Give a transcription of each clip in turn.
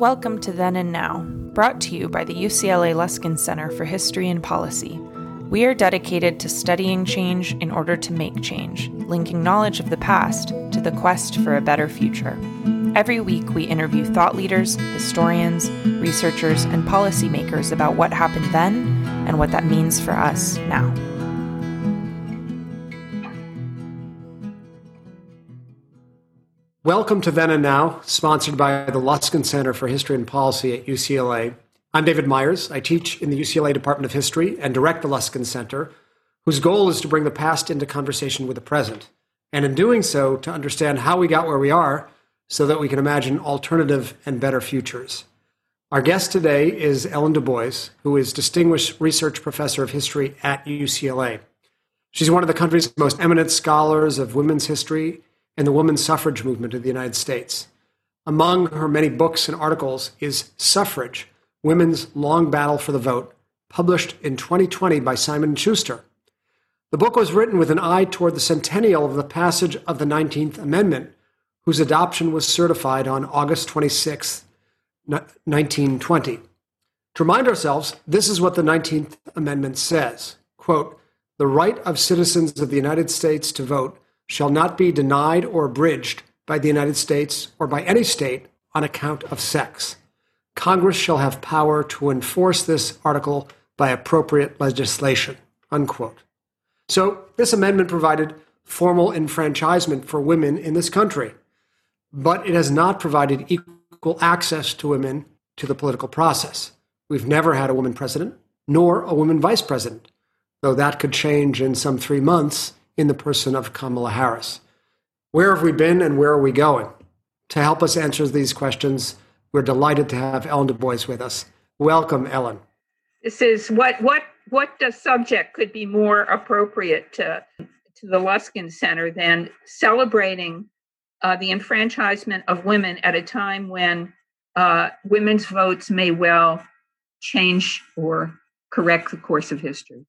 Welcome to Then and Now, brought to you by the UCLA Luskin Center for History and Policy. We are dedicated to studying change in order to make change, linking knowledge of the past to the quest for a better future. Every week, we interview thought leaders, historians, researchers, and policymakers about what happened then and what that means for us now. Welcome to Then and Now, sponsored by the Luskin Center for History and Policy at UCLA. I'm David Myers. I teach in the UCLA Department of History and direct the Luskin Center, whose goal is to bring the past into conversation with the present, and in doing so, to understand how we got where we are so that we can imagine alternative and better futures. Our guest today is Ellen DuBois, who is Distinguished Research Professor of History at UCLA. She's one of the country's most eminent scholars of women's history and the women's suffrage movement of the United States. Among her many books and articles is Suffrage, Women's Long Battle for the Vote, published in 2020 by Simon Schuster. The book was written with an eye toward the centennial of the passage of the 19th Amendment, whose adoption was certified on August 26, 1920. To remind ourselves, this is what the 19th Amendment says quote, The right of citizens of the United States to vote shall not be denied or abridged by the United States or by any state on account of sex. Congress shall have power to enforce this article by appropriate legislation. Unquote. So, this amendment provided formal enfranchisement for women in this country, but it has not provided equal access to women to the political process. We've never had a woman president, nor a woman vice president, though that could change in some three months in the person of Kamala Harris. Where have we been and where are we going? To help us answer these questions, we're delighted to have Ellen DuBois with us. Welcome, Ellen. This is what what what the subject could be more appropriate to to the Luskin Center than celebrating uh, the enfranchisement of women at a time when uh, women's votes may well change or correct the course of history.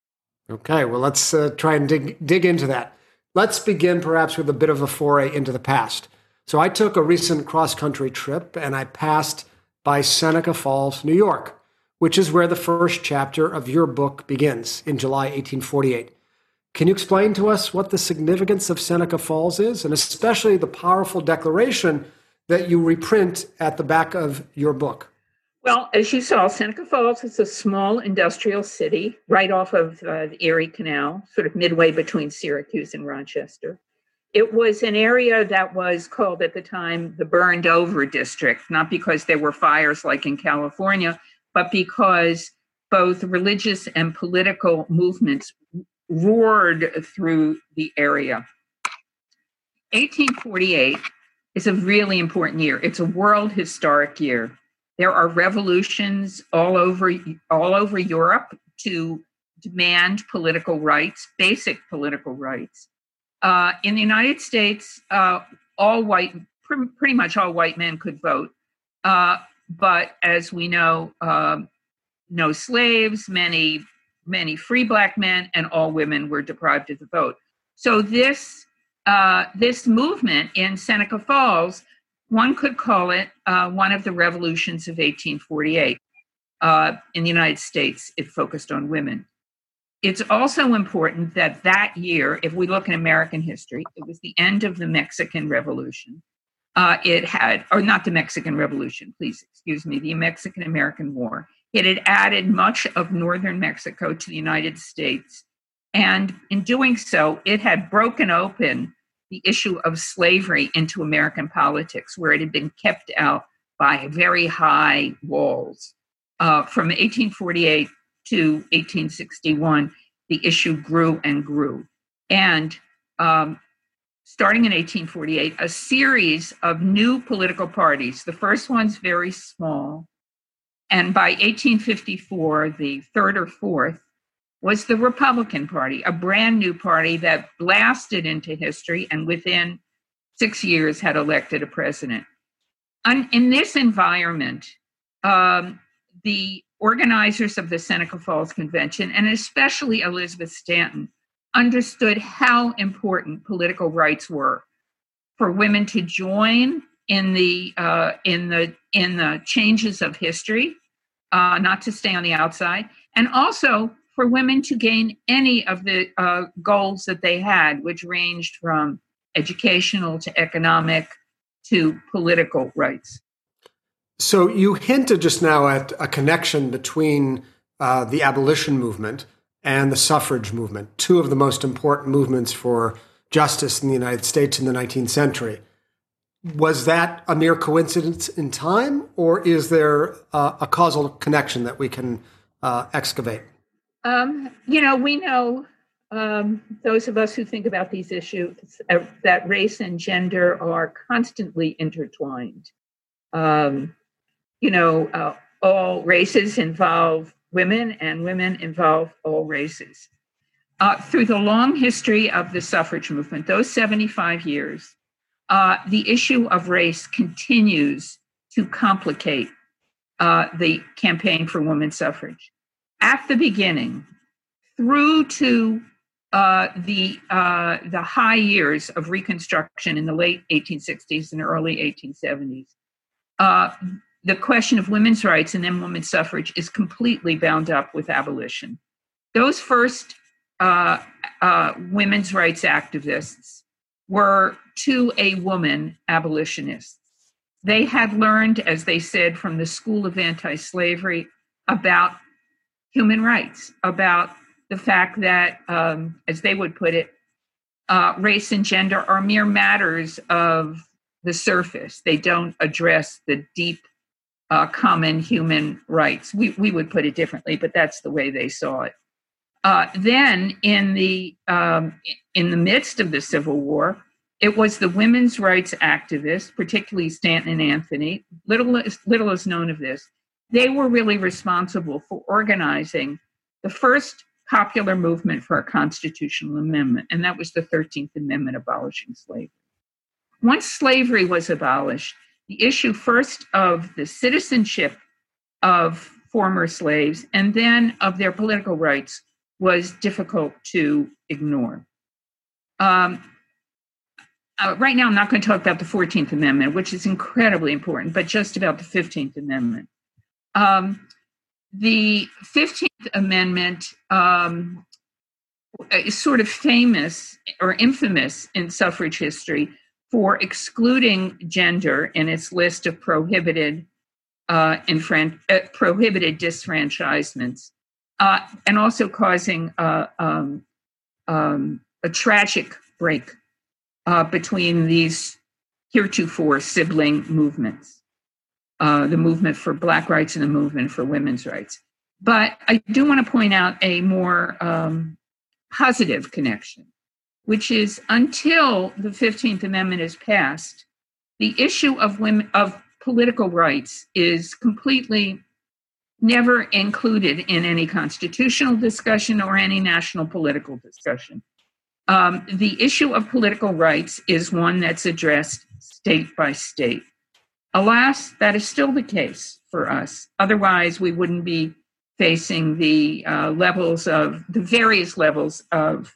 Okay, well, let's uh, try and dig, dig into that. Let's begin perhaps with a bit of a foray into the past. So, I took a recent cross country trip and I passed by Seneca Falls, New York, which is where the first chapter of your book begins in July 1848. Can you explain to us what the significance of Seneca Falls is, and especially the powerful declaration that you reprint at the back of your book? Well, as you saw, Seneca Falls is a small industrial city right off of uh, the Erie Canal, sort of midway between Syracuse and Rochester. It was an area that was called at the time the burned over district, not because there were fires like in California, but because both religious and political movements roared through the area. 1848 is a really important year. It's a world historic year. There are revolutions all over all over Europe to demand political rights, basic political rights. Uh, in the United States, uh, all white, pr- pretty much all white men could vote, uh, but as we know, um, no slaves, many many free black men, and all women were deprived of the vote. So this uh, this movement in Seneca Falls one could call it uh, one of the revolutions of 1848. Uh, in the United States, it focused on women. It's also important that that year, if we look in American history, it was the end of the Mexican Revolution. Uh, it had, or not the Mexican Revolution, please excuse me, the Mexican American War. It had added much of northern Mexico to the United States. And in doing so, it had broken open the issue of slavery into American politics, where it had been kept out by very high walls. Uh, from 1848 to 1861, the issue grew and grew. And um, starting in 1848, a series of new political parties, the first one's very small. And by 1854, the third or fourth, was the Republican Party, a brand new party that blasted into history and within six years had elected a president. in this environment, um, the organizers of the Seneca Falls Convention, and especially Elizabeth Stanton, understood how important political rights were for women to join in the uh, in the in the changes of history, uh, not to stay on the outside, and also for women to gain any of the uh, goals that they had, which ranged from educational to economic to political rights. So you hinted just now at a connection between uh, the abolition movement and the suffrage movement, two of the most important movements for justice in the United States in the 19th century. Was that a mere coincidence in time, or is there uh, a causal connection that we can uh, excavate? Um, you know, we know um, those of us who think about these issues uh, that race and gender are constantly intertwined. Um, you know, uh, all races involve women, and women involve all races. Uh, through the long history of the suffrage movement, those 75 years, uh, the issue of race continues to complicate uh, the campaign for women's suffrage. At the beginning, through to uh, the uh, the high years of Reconstruction in the late 1860s and early 1870s, uh, the question of women's rights and then women's suffrage is completely bound up with abolition. Those first uh, uh, women's rights activists were to a woman abolitionists. They had learned, as they said, from the School of Anti Slavery about human rights, about the fact that, um, as they would put it, uh, race and gender are mere matters of the surface. They don't address the deep uh, common human rights. We, we would put it differently, but that's the way they saw it. Uh, then, in the um, in the midst of the Civil War, it was the women's rights activists, particularly Stanton and Anthony. Little little is known of this. They were really responsible for organizing the first popular movement for a constitutional amendment, and that was the Thirteenth Amendment abolishing slavery. Once slavery was abolished, the issue first of the citizenship of former slaves and then of their political rights was difficult to ignore. Um, uh, right now, I'm not going to talk about the 14th Amendment, which is incredibly important, but just about the 15th Amendment. Um, the 15th Amendment um, is sort of famous or infamous in suffrage history for excluding gender in its list of prohibited uh, infran- uh, prohibited disfranchisements, uh, and also causing uh, um, um, a tragic break uh, between these heretofore sibling movements, uh, the movement for Black rights and the movement for women's rights. But I do want to point out a more um, positive connection which is until the 15th Amendment is passed, the issue of women of political rights is completely never included in any constitutional discussion or any national political discussion. Um, the issue of political rights is one that's addressed state by state. Alas, that is still the case for us. Otherwise, we wouldn't be facing the uh, levels of the various levels of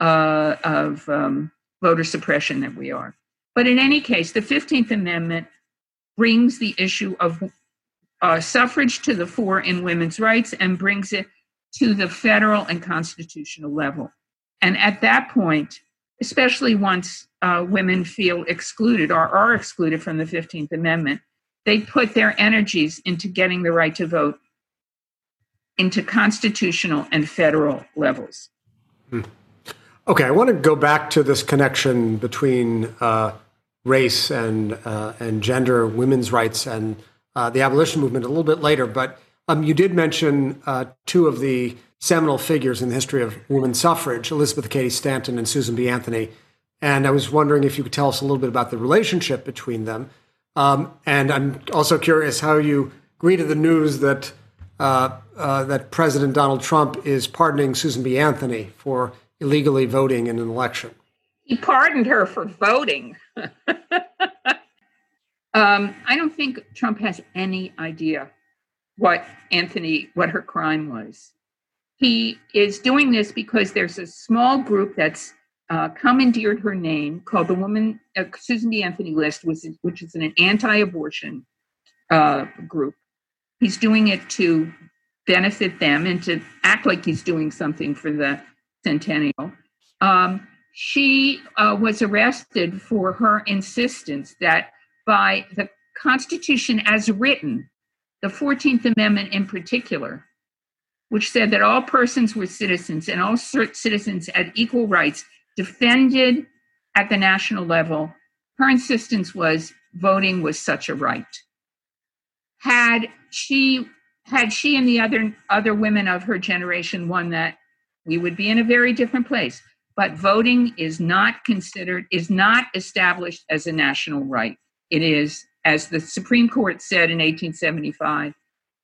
uh, of um, voter suppression that we are. But in any case, the 15th Amendment brings the issue of uh, suffrage to the fore in women's rights and brings it to the federal and constitutional level. And at that point, especially once uh, women feel excluded or are excluded from the 15th Amendment, they put their energies into getting the right to vote into constitutional and federal levels. Hmm. Okay, I want to go back to this connection between uh, race and uh, and gender, women's rights, and uh, the abolition movement a little bit later. But um, you did mention uh, two of the seminal figures in the history of women's suffrage: Elizabeth Cady Stanton and Susan B. Anthony. And I was wondering if you could tell us a little bit about the relationship between them. Um, and I'm also curious how you greeted the news that uh, uh, that President Donald Trump is pardoning Susan B. Anthony for illegally voting in an election. He pardoned her for voting. um, I don't think Trump has any idea what Anthony, what her crime was. He is doing this because there's a small group that's uh, commandeered her name, called the woman uh, Susan B. Anthony List, was, which is an anti-abortion uh, group. He's doing it to benefit them and to act like he's doing something for the centennial. Um, she uh, was arrested for her insistence that by the Constitution as written, the 14th Amendment in particular, which said that all persons were citizens and all citizens had equal rights defended at the national level, her insistence was voting was such a right. Had she had she and the other other women of her generation won that, we would be in a very different place. But voting is not considered, is not established as a national right. It is, as the Supreme Court said in 1875,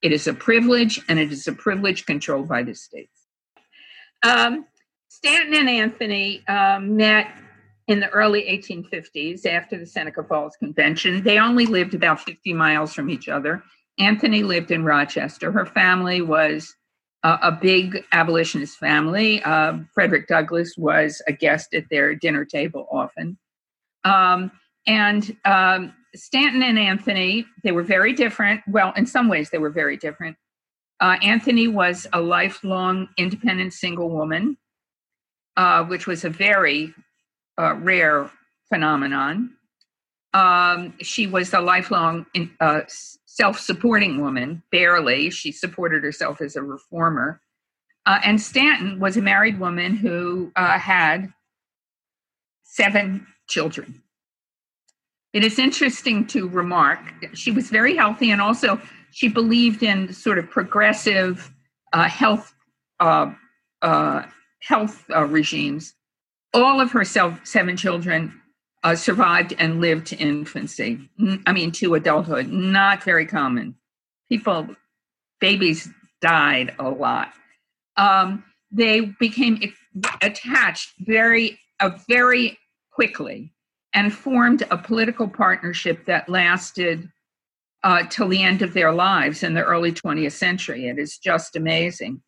it is a privilege, and it is a privilege controlled by the states. Um, Stanton and Anthony um, met in the early 1850s after the Seneca Falls Convention. They only lived about 50 miles from each other. Anthony lived in Rochester. Her family was uh, a big abolitionist family. Uh, Frederick Douglass was a guest at their dinner table often. Um, and um, Stanton and Anthony, they were very different. Well, in some ways, they were very different. Uh, Anthony was a lifelong independent single woman, uh, which was a very uh, rare phenomenon. Um, she was a lifelong uh, self supporting woman, barely. She supported herself as a reformer. Uh, and Stanton was a married woman who uh, had seven children. It is interesting to remark she was very healthy and also she believed in sort of progressive uh, health uh, uh, health uh, regimes. All of her seven children uh, survived and lived to infancy. I mean, to adulthood. Not very common. People, babies died a lot. Um, they became attached very, uh, very quickly and formed a political partnership that lasted uh, till the end of their lives in the early 20th century. It is just amazing.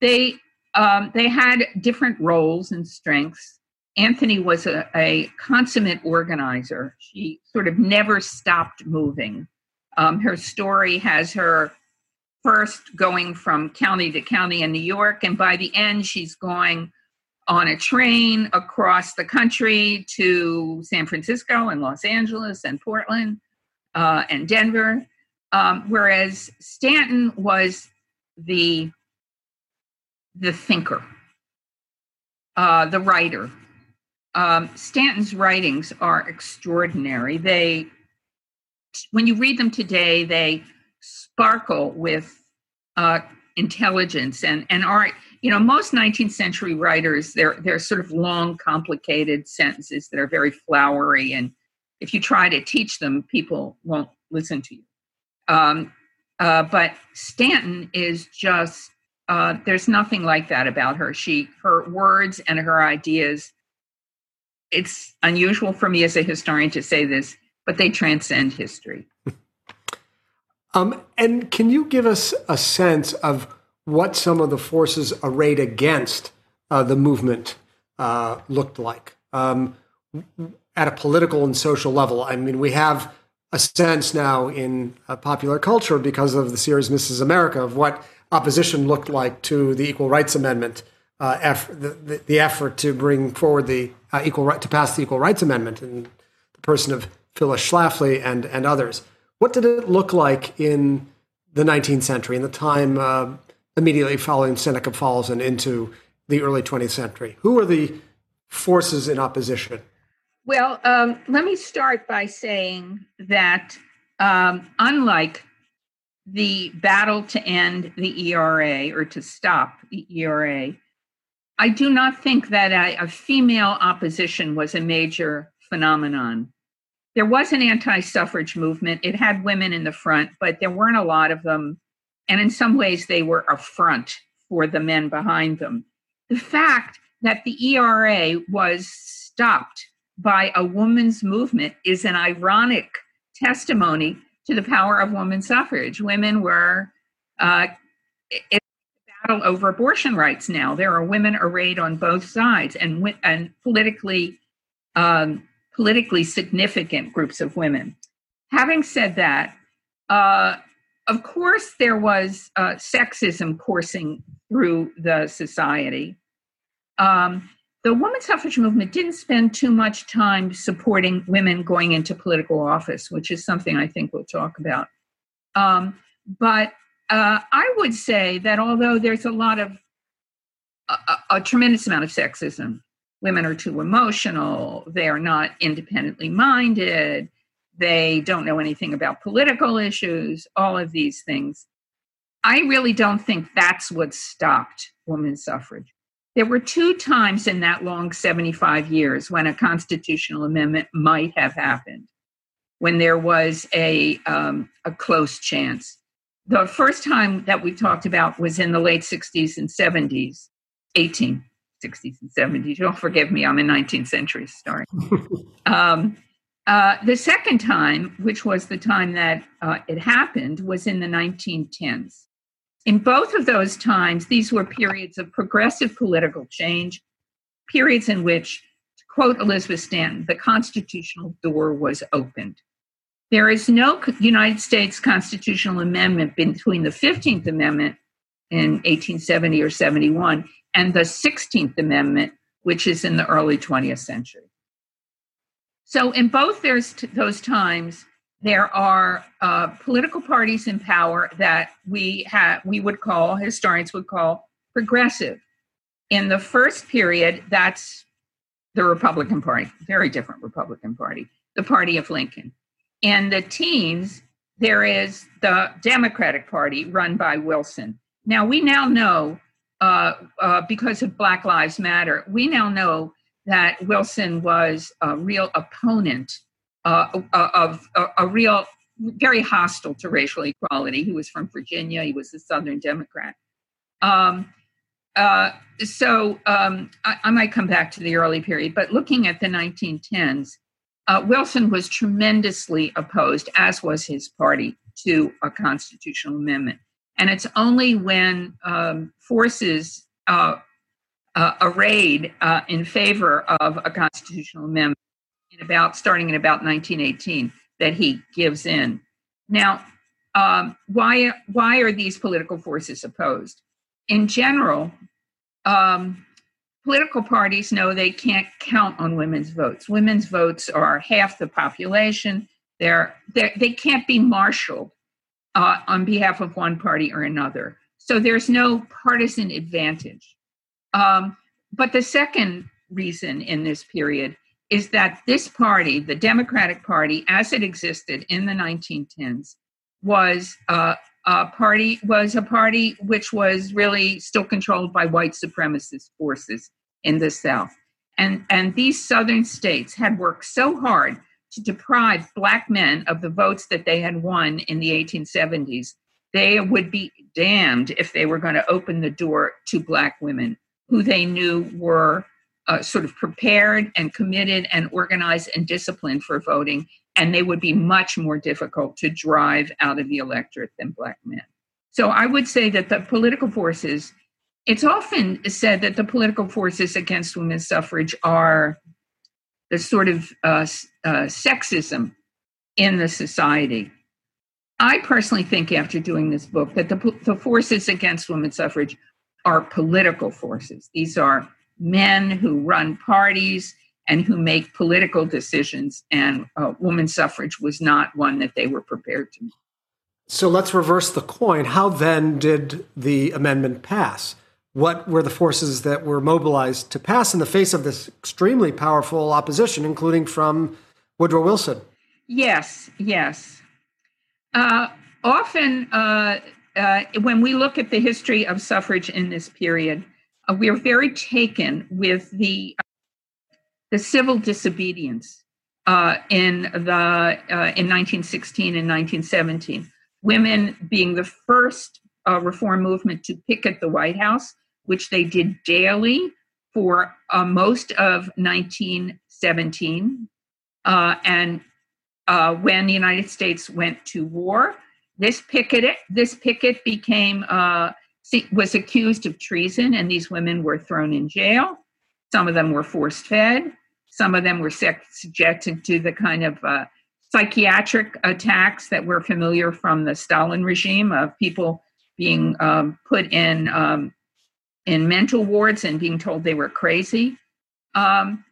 They um, they had different roles and strengths. Anthony was a, a, consummate organizer. She sort of never stopped moving. Um, her story has her first going from county to county in New York, and by the end, she's going on a train across the country to San Francisco and Los Angeles and Portland uh, and Denver. Um, whereas Stanton was the the thinker, uh, the writer. Um, Stanton's writings are extraordinary. They, when you read them today, they sparkle with uh, intelligence and and are you know most 19th century writers they're they're sort of long complicated sentences that are very flowery and if you try to teach them people won't listen to you um, uh, but stanton is just uh, there's nothing like that about her she her words and her ideas it's unusual for me as a historian to say this but they transcend history um, and can you give us a sense of what some of the forces arrayed against uh, the movement uh, looked like um, at a political and social level. I mean, we have a sense now in uh, popular culture because of the series Mrs. America of what opposition looked like to the Equal Rights Amendment, uh, eff- the, the, the, effort to bring forward the uh, equal right to pass the Equal Rights Amendment, and the person of Phyllis Schlafly and and others. What did it look like in the 19th century, in the time uh, immediately following Seneca Falls and into the early 20th century? Who were the forces in opposition? Well, um, let me start by saying that um, unlike the battle to end the ERA or to stop the ERA, I do not think that a, a female opposition was a major phenomenon. There was an anti suffrage movement. It had women in the front, but there weren't a lot of them and in some ways, they were a front for the men behind them. The fact that the ERA was stopped by a woman's movement is an ironic testimony to the power of women's suffrage. Women were, uh, battle over abortion rights now. There are women arrayed on both sides, and and politically um, politically significant groups of women. Having said that, uh, of course, there was uh, sexism coursing through the society. Um, the women's suffrage movement didn't spend too much time supporting women going into political office, which is something I think we'll talk about. Um, but uh, I would say that although there's a lot of a, a, tremendous amount of sexism, women are too emotional, they are not independently minded, they don't know anything about political issues, all of these things. I really don't think that's what stopped women's suffrage. There were two times in that long 75 years when a constitutional amendment might have happened, when there was a, um, a close chance. The first time that we talked about was in the late 60s and 70s, 1860s and 70s. Don't forgive me, I'm a 19th century historian. um, uh, the second time, which was the time that uh, it happened, was in the 1910s. In both of those times, these were periods of progressive political change, periods in which, to quote Elizabeth Stanton, the constitutional door was opened. There is no United States constitutional amendment between the 15th Amendment in 1870 or 71 and the 16th Amendment, which is in the early 20th century. So, in both those times, there are uh, political parties in power that we have we would call historians would call progressive. In the first period, that's the Republican Party, very different Republican Party, the party of Lincoln. In the teens, there is the Democratic Party run by Wilson. Now we now know uh, uh, because of Black Lives Matter, we now know that Wilson was a real opponent uh, of a, a, real, very hostile to racial equality. He was from Virginia, he was a Southern Democrat. Um, uh, so um, I, I, might come back to the early period, but looking at the 1910s, uh, Wilson was tremendously opposed, as was his party, to a constitutional amendment. And it's only when um, forces uh, uh, arrayed uh, in favor of a constitutional amendment about starting in about 1918 that he gives in. Now, um, why why are these political forces opposed? In general, um, political parties know they can't count on women's votes. Women's votes are half the population. They're, they're they can not be marshaled uh, on behalf of one party or another. So there's no partisan advantage. Um, but the second reason in this period is that this party, the Democratic Party, as it existed in the 1910s, was uh, a party was a party which was really still controlled by white supremacist forces in the South, and and these Southern states had worked so hard to deprive black men of the votes that they had won in the 1870s. They would be damned if they were going to open the door to black women who they knew were uh, sort of prepared and committed and organized and disciplined for voting, and they would be much more difficult to drive out of the electorate than black men. So I would say that the political forces, it's often said that the political forces against women's suffrage are the sort of uh, uh, sexism in the society. I personally think, after doing this book, that the, the forces against women's suffrage are political forces. These are men who run parties and who make political decisions, and uh, women's suffrage was not one that they were prepared to make. So let's reverse the coin. How then did the amendment pass? What were the forces that were mobilized to pass in the face of this extremely powerful opposition, including from Woodrow Wilson? Yes, yes. Uh, often, uh, uh, when we look at the history of suffrage in this period, uh, we are very taken with the the civil disobedience uh, in the uh, in 1916 and 1917. Women being the first uh, reform movement to picket the White House, which they did daily for most of 1917, and when the United States went to war, this picket, this picket became uh, was accused of treason, and these women were thrown in jail. Some of them were forced fed. Some of them were subjected to the kind of uh, psychiatric attacks that were familiar from the Stalin regime of people being um, put in um, in mental wards and being told they were crazy. Um,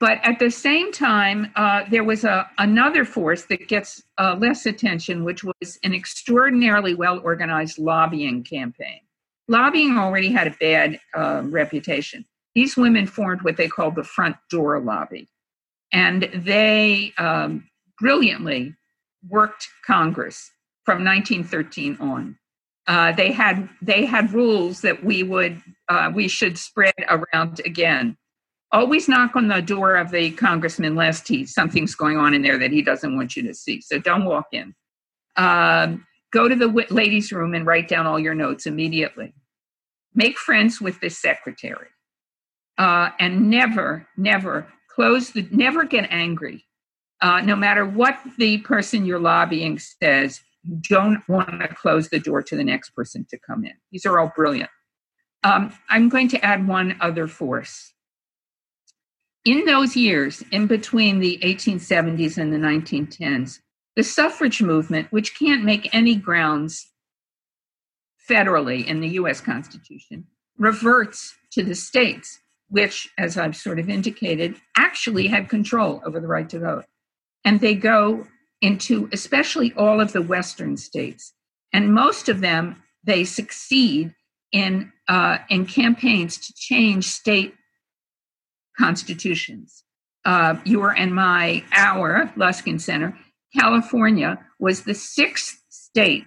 but at the same time, uh, there was a, another force that gets uh, less attention, which was an extraordinarily well organized lobbying campaign. Lobbying already had a bad uh, reputation. These women formed what they called the front door lobby. And they um, brilliantly worked Congress from 1913 on. Uh, they had they had rules that we would uh, we should spread around again always knock on the door of the congressman lest he something's going on in there that he doesn't want you to see. So don't walk in. Um, go to the ladies' room and write down all your notes immediately. Make friends with the secretary, uh, and never, never close the. Never get angry. Uh, no matter what the person you're lobbying says, you don't want to close the door to the next person to come in. These are all brilliant. Um, I'm going to add one other force in those years, in between the 1870s and the 1910s, the suffrage movement, which can't make any grounds federally in the US Constitution, reverts to the states, which, as I've sort of indicated, actually had control over the right to vote. And they go into especially all of the Western states. And most of them, they succeed in, uh, in campaigns to change state constitutions. Uh, your and my, our Luskin Center, California was the sixth state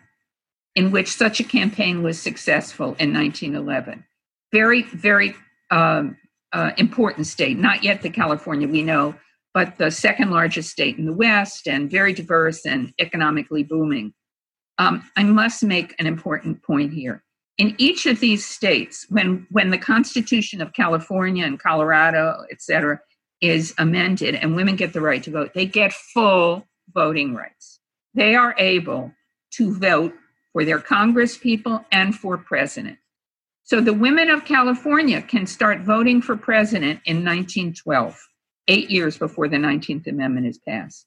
in which such a campaign was successful in 1911. Very, very um, uh, important state, not yet the California we know, but the second largest state in the West and very diverse and economically booming. Um, I must make an important point here in each of these states, when, when the Constitution of California and Colorado, et cetera, is amended and women get the right to vote, they get full voting rights. They are able to vote for their Congress people and for president. So the women of California can start voting for president in 1912, eight years before the 19th Amendment is passed.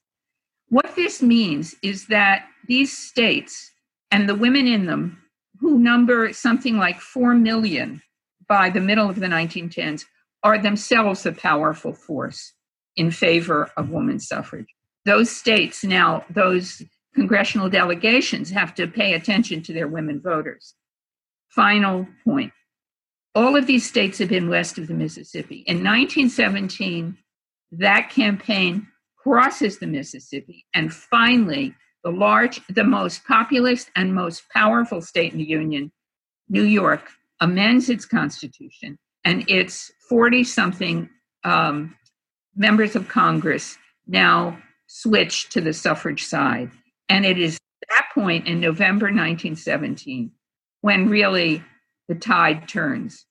What this means is that these states and the women in them who number something like 4 million by the middle of the 1910s, are themselves a powerful force in favor of women's suffrage. Those states now, those congressional delegations have to pay attention to their women voters. Final point. All of these states have been west of the Mississippi. In 1917, that campaign crosses the Mississippi and finally the large, the most populous and most powerful state in the Union, New York, amends its constitution, and its 40 something um, members of Congress now switch to the suffrage side. And it is that point in November 1917 when really the tide turns.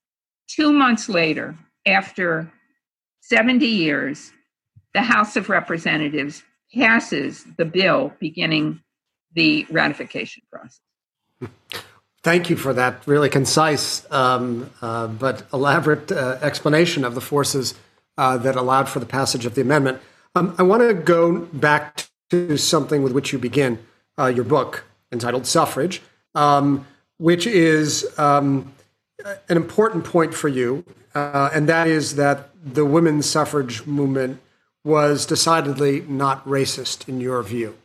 Two months later, after 70 years, the House of Representatives passes the bill beginning the ratification process. Thank you for that really concise um, uh, but elaborate uh, explanation of the forces uh, that allowed for the passage of the amendment. Um, I want to go back to something with which you begin uh, your book entitled Suffrage, um, which is um, an important point for you, uh, and that is that the women's suffrage movement was decidedly not racist in your view.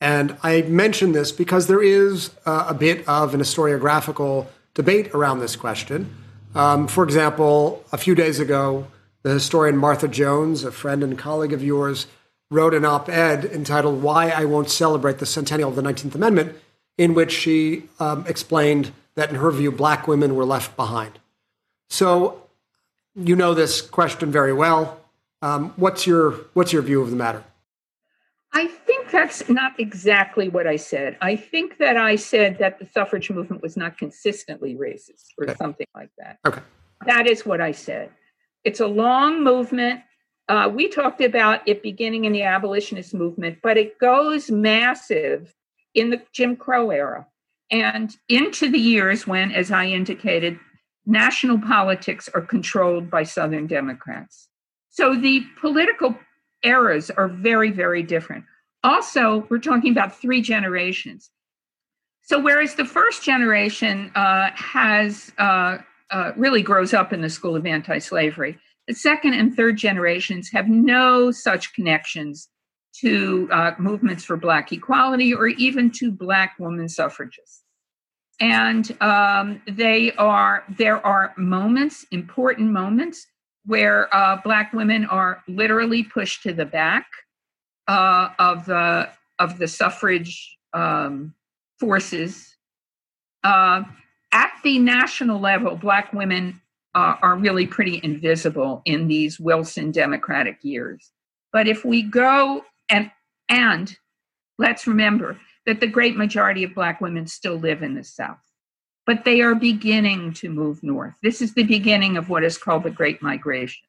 And I mention this because there is uh, a bit of an historiographical debate around this question. Um, for example, a few days ago, the historian Martha Jones, a friend and colleague of yours, wrote an op ed entitled Why I Won't Celebrate the Centennial of the 19th Amendment, in which she um, explained that, in her view, black women were left behind. So, you know this question very well. Um, what's your what's your view of the matter? I think that's not exactly what I said. I think that I said that the suffrage movement was not consistently racist or okay. something like that. Okay. That is what I said. It's a long movement. Uh, we talked about it beginning in the abolitionist movement, but it goes massive in the Jim Crow era. and into the years when, as I indicated, national politics are controlled by Southern Democrats. So the political eras are very, very different. Also, we're talking about three generations. So, whereas the first generation uh, has uh, uh, really grows up in the school of anti slavery, the second and third generations have no such connections to uh, movements for Black equality or even to Black women suffragists. And um, they are there are moments, important moments, where uh, Black women are literally pushed to the back uh, of the of the suffrage um, forces. Uh, at the national level, Black women uh, are really pretty invisible in these Wilson Democratic years. But if we go and and let's remember that the great majority of Black women still live in the South, but they are beginning to move north. This is the beginning of what is called the Great Migration.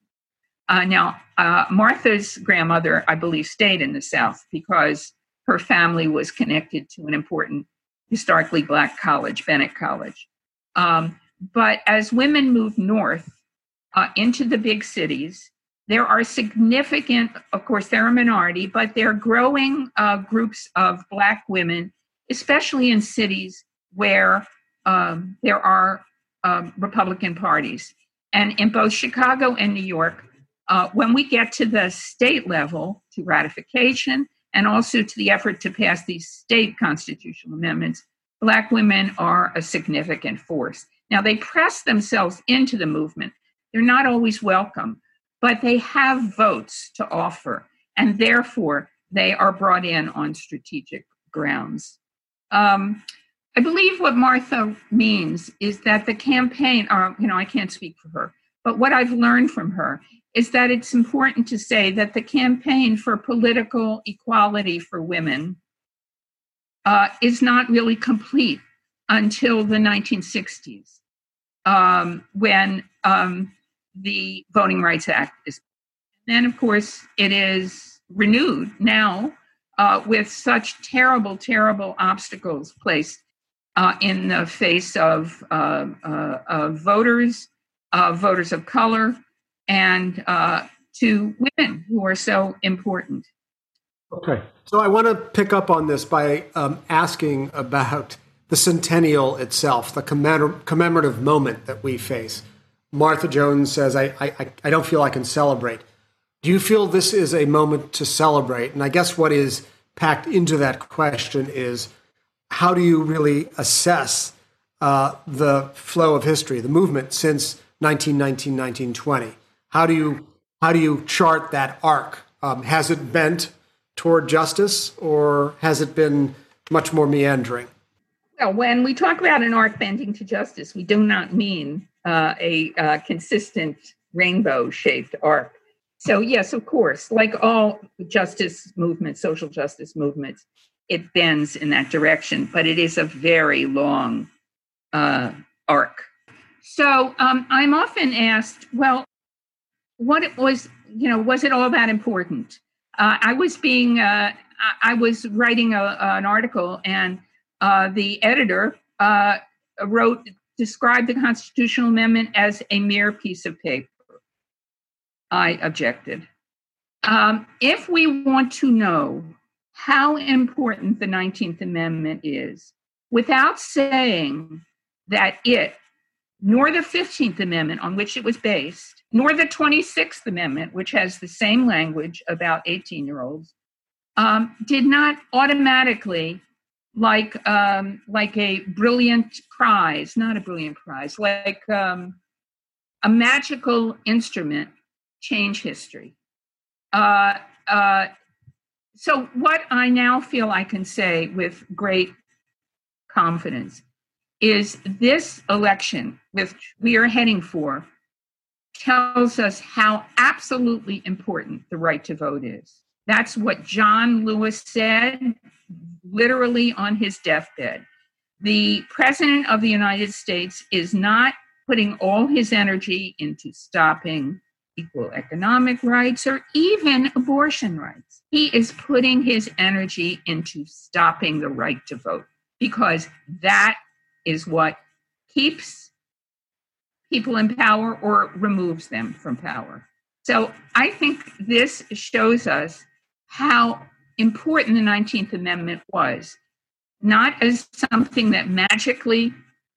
Uh, now, uh, Martha's grandmother, I believe, stayed in the South because her family was connected to an important historically Black college, Bennett College. Um, but as women move north uh, into the big cities, there are significant, of course, they're a minority, but they're growing uh, groups of Black women, especially in cities where um, there are um, Republican parties. And in both Chicago and New York, uh, when we get to the state level, to ratification, and also to the effort to pass these state constitutional amendments, Black women are a significant force. Now, they press themselves into the movement. They're not always welcome, but they have votes to offer, and therefore they are brought in on strategic grounds. Um, I believe what Martha means is that the campaign, or, you know, I can't speak for her, but what I've learned from her is that it's important to say that the campaign for political equality for women uh, is not really complete until the 1960s, um, when um, the Voting Rights Act is. Then, of course, it is renewed now uh, with such terrible, terrible obstacles placed uh, in the face of, uh, uh, of voters, voters of color, and uh, to women who are so important. Okay. So I want to pick up on this by um, asking about the centennial itself, the commemorative moment that we face. Martha Jones says, I, I, I don't feel I can celebrate. Do you feel this is a moment to celebrate? And I guess what is packed into that question is how do you really assess uh, the flow of history, the movement since 1919, 1920? How do you how do you chart that arc? Um, has it bent toward justice, or has it been much more meandering? Well, when we talk about an arc bending to justice, we do not mean uh, a uh, consistent rainbow-shaped arc. So, yes, of course, like all justice movements, social justice movements, it bends in that direction, but it is a very long uh, arc. So um, I'm often asked, well, what it was, you know, was it all that important? Uh, I was being, uh, I was writing a, an article, and uh, the editor uh, wrote, described the constitutional amendment as a mere piece of paper. I objected. Um, if we want to know how important the 19th Amendment is without saying that it, nor the 15th Amendment on which it was based, nor the 26th Amendment, which has the same language about 18 year olds, um, did not automatically, like, um, like a brilliant prize, not a brilliant prize, like um, a magical instrument, change history. Uh, uh, so, what I now feel I can say with great confidence is this election, which we are heading for, tells us how absolutely important the right to vote is. That's what John Lewis said, literally on his deathbed. The President of the United States is not putting all his energy into stopping equal economic rights or even abortion rights. He is putting his energy into stopping the right to vote. because that is what keeps people in power or removes them from power. So I think this shows us how important the 19th Amendment was, not as something that magically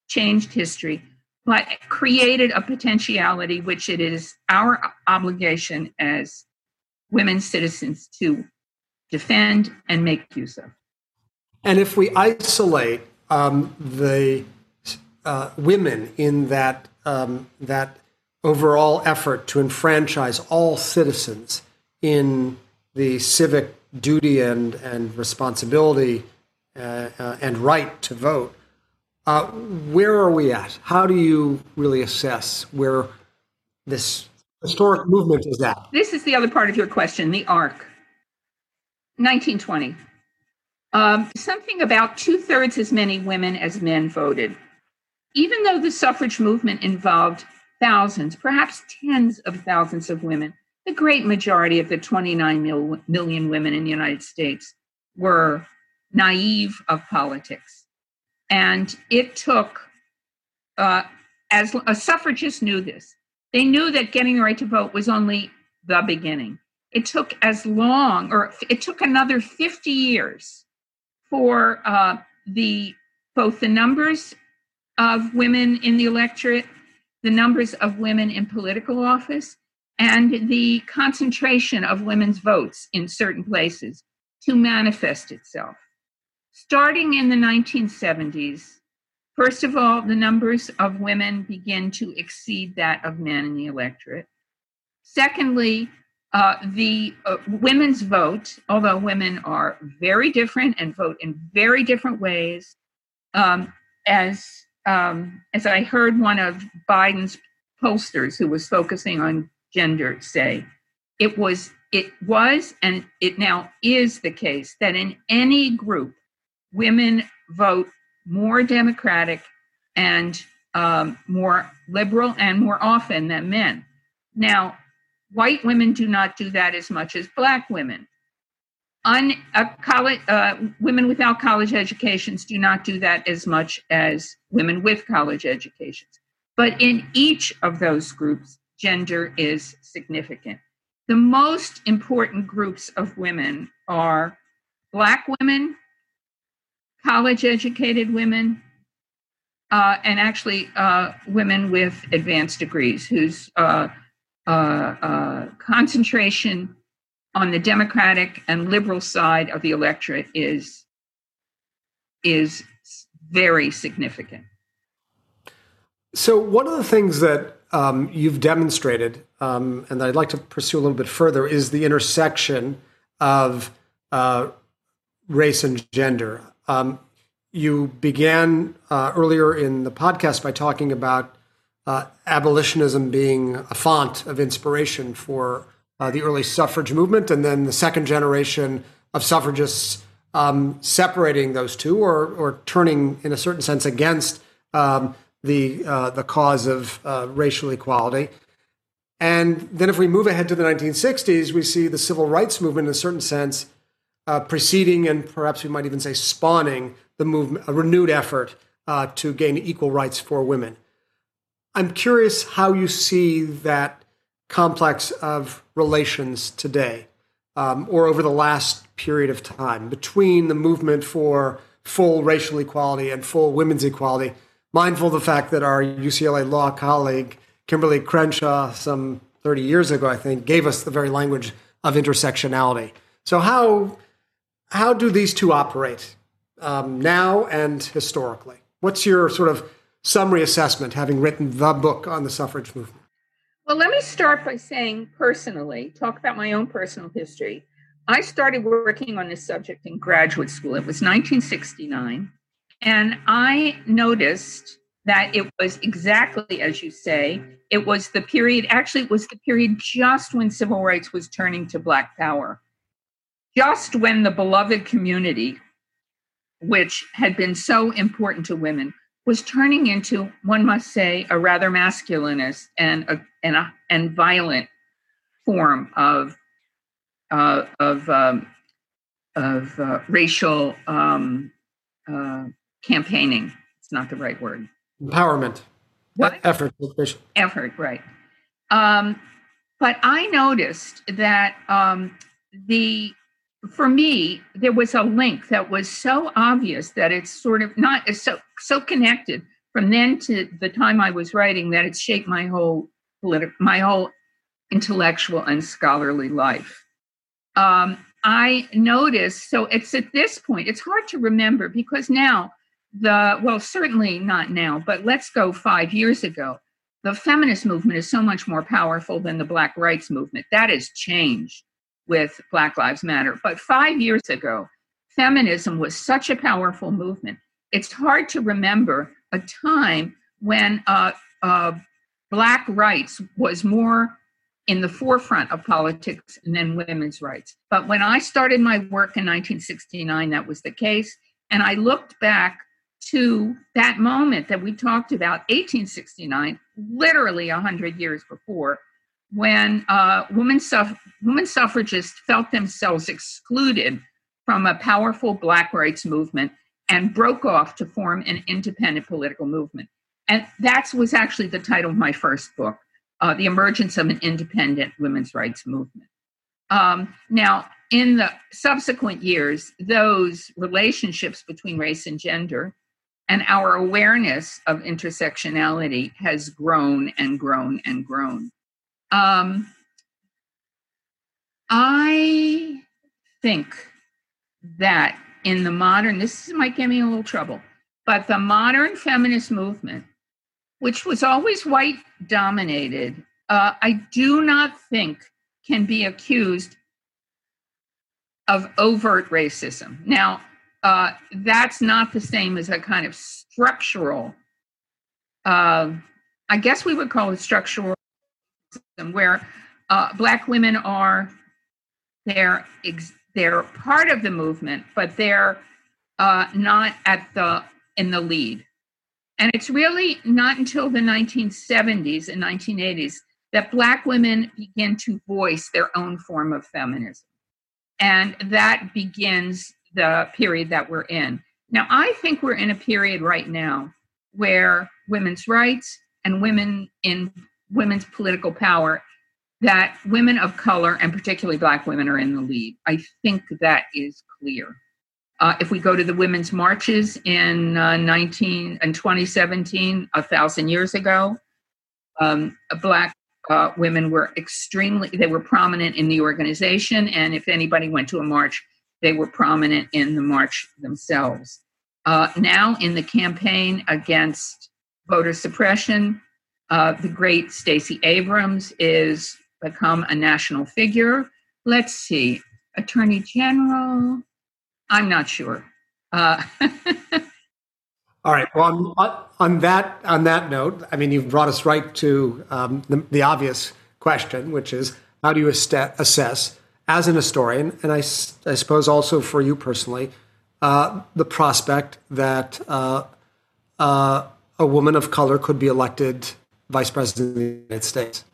changed history, but created a potentiality which it is our obligation as women citizens to defend and make use of. And if we isolate um, the uh, women in that um, that overall effort to enfranchise all citizens in the civic duty and and responsibility uh, uh, and right to vote, uh, where are we at? How do you really assess where this historic movement is at? This is the other part of your question, the arc. 1920. Um, something about two thirds as many women as men voted. Even though the suffrage movement involved thousands, perhaps tens of thousands of women, the great majority of the 29 mil- million women in the United States were naive of politics. And it took, uh, as a suffragist knew this, they knew that getting the right to vote was only the beginning. It took as long, or it took another 50 years for uh, the both the numbers of women in the electorate, the numbers of women in political office, and the concentration of women's votes in certain places to manifest itself. Starting in the 1970s, first of all, the numbers of women begin to exceed that of men in the electorate. Secondly, uh, the uh, women's vote, although women are very different and vote in very different ways, um, as um, as I heard one of Biden's pollsters who was focusing on gender say, it was it was and it now is the case that in any group women vote more Democratic and um, more liberal and more often than men. Now, white women do not do that as much as black women. Un, college, uh, women without college educations do not do that as much as women with college educations. But in each of those groups, gender is significant. The most important groups of women are Black women, college educated women, uh, and actually uh, women with advanced degrees whose uh, uh, uh, concentration on the Democratic and liberal side of the electorate is is very significant. So one of the things that um, you've demonstrated, um, and that I'd like to pursue a little bit further, is the intersection of uh, race and gender. Um, you began uh, earlier in the podcast by talking about uh, abolitionism being a font of inspiration for uh, the early suffrage movement, and then the second generation of suffragists um, separating those two, or or turning in a certain sense against um, the uh, the cause of uh, racial equality. And then, if we move ahead to the 1960s, we see the civil rights movement, in a certain sense, uh, preceding and perhaps we might even say spawning the movement, a renewed effort uh, to gain equal rights for women. I'm curious how you see that complex of relations today, um, or over the last period of time, between the movement for full racial equality and full women's equality, mindful of the fact that our UCLA law colleague, Kimberly Crenshaw, some 30 years ago, I think, gave us the very language of intersectionality. So, how, how do these two operate um, now and historically? What's your sort of summary assessment, having written the book on the suffrage movement? Well, let me start by saying personally, talk about my own personal history. I started working on this subject in graduate school. It was 1969. And I noticed that it was exactly as you say, it was the period, actually, it was the period just when civil rights was turning to Black power. Just when the beloved community, which had been so important to women, was turning into, one must say, a rather masculinist and a, and, a, and violent form of uh, of um, of uh, racial um, uh, campaigning. It's not the right word. Empowerment. What? Effort. Effort, right. Um, but I noticed that um, the for me there was a link that was so obvious that it's sort of not so so connected from then to the time I was writing that it shaped my whole political my whole intellectual and scholarly life. Um, I noticed so it's at this point it's hard to remember because now the well certainly not now but let's go five years ago the feminist movement is so much more powerful than the black rights movement that has changed with black lives matter but five years ago feminism was such a powerful movement it's hard to remember a time when uh, uh, black rights was more in the forefront of politics than women's rights. But when I started my work in 1969, that was the case. And I looked back to that moment that we talked about, 1869, literally 100 years before, when uh, women, suff- women suffragists felt themselves excluded from a powerful Black rights movement and broke off to form an independent political movement. And that was actually the title of my first book, uh, The Emergence of an Independent Women's Rights Movement. Um, now, in the subsequent years, those relationships between race and gender and our awareness of intersectionality has grown and grown and grown. Um, I think that in the modern, this might get me a little trouble, but the modern feminist movement, which was always white dominated, uh, I do not think can be accused of overt racism. Now, uh, that's not the same as a kind of structural, uh, I guess we would call it structural, where uh, Black women are, they're ex- they're part of the movement, but they're uh, not at the in the lead. And it's really not until the 1970s and 1980s that Black women begin to voice their own form of feminism. And that begins the period that we're in. Now, I think we're in a period right now where women's rights and women in women's political power that women of color and particularly black women are in the lead. I think that is clear. Uh, if we go to the women's marches in uh, 19 and 2017, a thousand years ago, um, black uh, women were extremely they were prominent in the organization, and if anybody went to a march, they were prominent in the march themselves. Uh, now, in the campaign against voter suppression, uh, the great Stacey Abrams is become a national figure. Let's see, Attorney General. I'm not sure. Uh, All right. Well, on, on, that on that note, I mean, you've brought us right to um, the, the, obvious question, which is how do you assess, as an historian, and I, I suppose also for you personally, uh, the prospect that uh, uh, a woman of color could be elected vice president of the United States?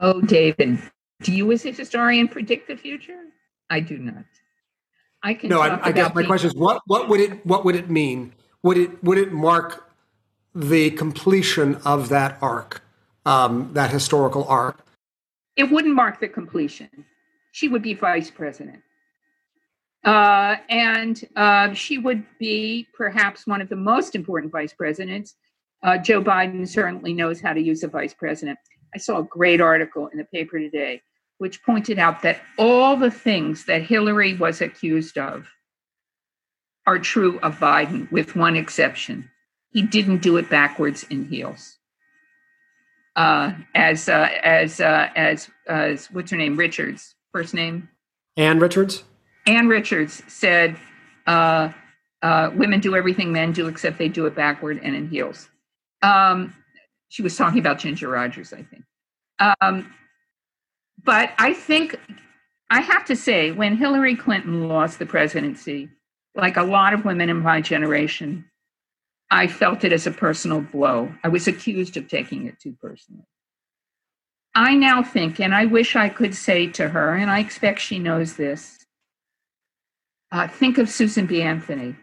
Oh, David, do you as a historian predict the future? I do not. I can. No, I, I guess my question is what what would it what would it mean? Would it would it mark the completion of that arc, um, that historical arc? It wouldn't mark the completion. She would be vice president. Uh, and uh, she would be perhaps one of the most important vice presidents. Uh, Joe Biden certainly knows how to use a vice president. I saw a great article in the paper today which pointed out that all the things that Hillary was accused of are true of Biden, with one exception. He didn't do it backwards in heels. Uh, as uh, as uh, as as what's her name? Richards, first name. Ann Richards. Ann Richards said, uh, uh, "Women do everything men do, except they do it backward and in heels." Um, she was talking about Ginger Rogers, I think. Um, but I think I have to say, when Hillary Clinton lost the presidency, like a lot of women in my generation, I felt it as a personal blow. I was accused of taking it too personally. I now think, and I wish I could say to her, and I expect she knows this uh, think of Susan B. Anthony.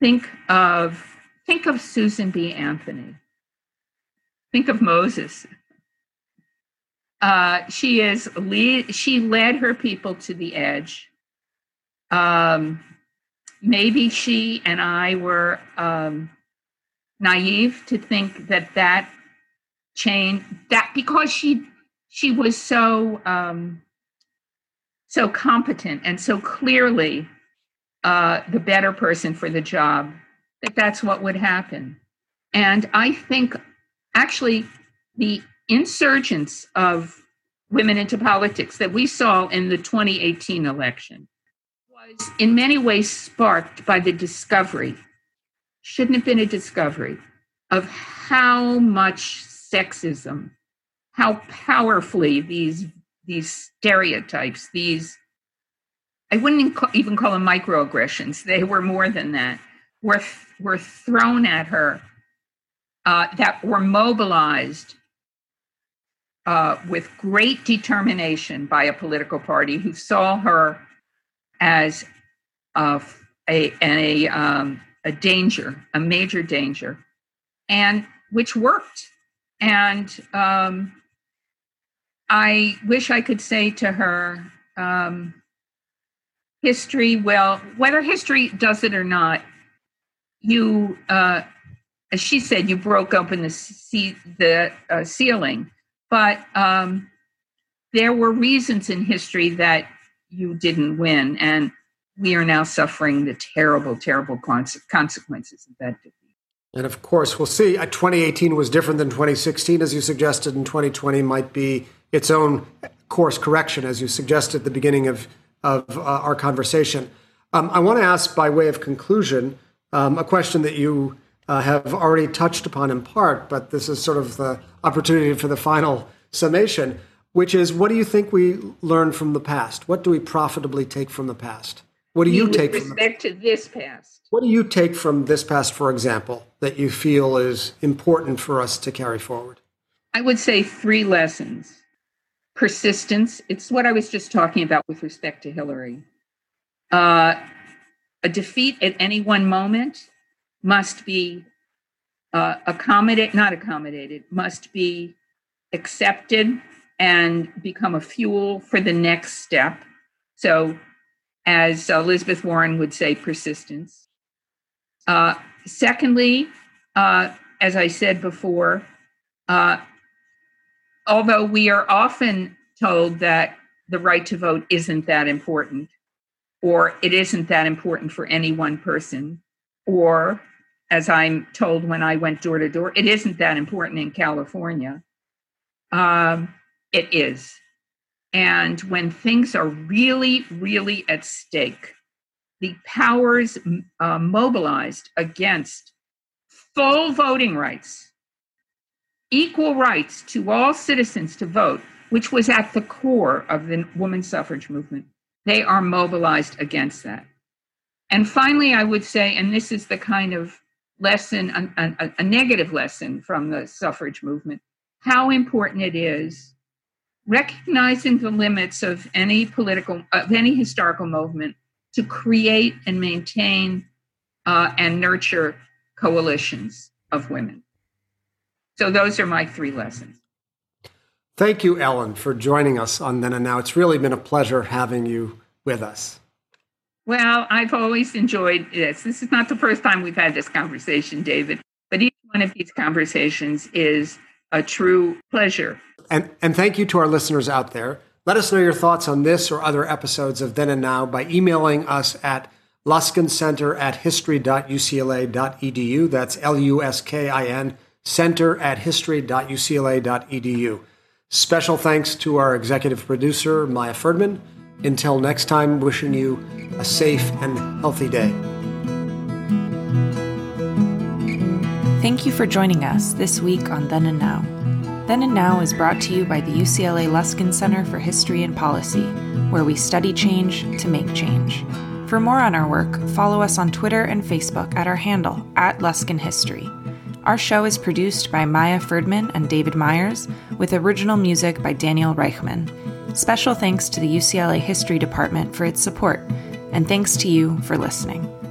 think of think of Susan B. Anthony. Think of Moses. Uh, she is lead, she led her people to the edge. Um, maybe she and I were um, naive to think that that change that because she she was so um, so competent and so clearly uh, the better person for the job that that's what would happen. And I think actually the insurgence of women into politics that we saw in the 2018 election was in many ways sparked by the discovery, shouldn't have been a discovery, of how much sexism, how powerfully these these stereotypes, these I wouldn't even call them microaggressions. They were more than that. Were were thrown at her uh, that were mobilized uh, with great determination by a political party who saw her as a, a, a, um, a danger, a major danger, and which worked. And um, I wish I could say to her, um, history, well, whether history does it or not, you, uh, as she said, you broke open the, ce- the uh, ceiling but um, there were reasons in history that you didn't win, and we are now suffering the terrible, terrible consequences of that defeat. And of course, we'll see. Uh, 2018 was different than 2016, as you suggested, and 2020 might be its own course correction, as you suggested at the beginning of, of uh, our conversation. Um, I want to ask, by way of conclusion, um, a question that you uh, have already touched upon in part, but this is sort of the opportunity for the final summation, which is what do you think we learned from the past? What do we profitably take from the past? What do you With take respect from respect to this past? What do you take from this past, for example, that you feel is important for us to carry forward? I would say three lessons. Persistence, it's what I was just talking about with respect to Hillary. Uh, a defeat at any one moment must be uh, accommodate, not accommodated, must be accepted and become a fuel for the next step. So, as Elizabeth Warren would say, persistence. Uh, secondly, uh, as I said before, uh, although we are often told that the right to vote isn't that important, or it isn't that important for any one person, or as I'm told when I went door to door, it isn't that important in California. Um, it is. And when things are really, really at stake, the powers uh, mobilized against full voting rights, equal rights to all citizens to vote, which was at the core of the women's suffrage movement, they are mobilized against that. And finally, I would say, and this is the kind of lesson, a, a, a negative lesson from the suffrage movement, how important it is recognizing the limits of any political, of any historical movement to create and maintain uh, and nurture coalitions of women. So those are my three lessons. Thank you, Ellen, for joining us on Then and Now. It's really been a pleasure having you with us. Well, I've always enjoyed this. This is not the first time we've had this conversation, David, but each one of these conversations is a true pleasure. And, and thank you to our listeners out there. Let us know your thoughts on this or other episodes of Then and Now by emailing us at luskincenter at history.ucla.edu. That's L U S K I N, center at history.ucla.edu. Special thanks to our executive producer, Maya Ferdman. Until next time, wishing you a safe and healthy day. Thank you for joining us this week on Then and Now. Then and Now is brought to you by the UCLA Luskin Center for History and Policy, where we study change to make change. For more on our work, follow us on Twitter and Facebook at our handle, at Luskin History. Our show is produced by Maya Ferdman and David Myers, with original music by Daniel Reichman. Special thanks to the UCLA History Department for its support, and thanks to you for listening.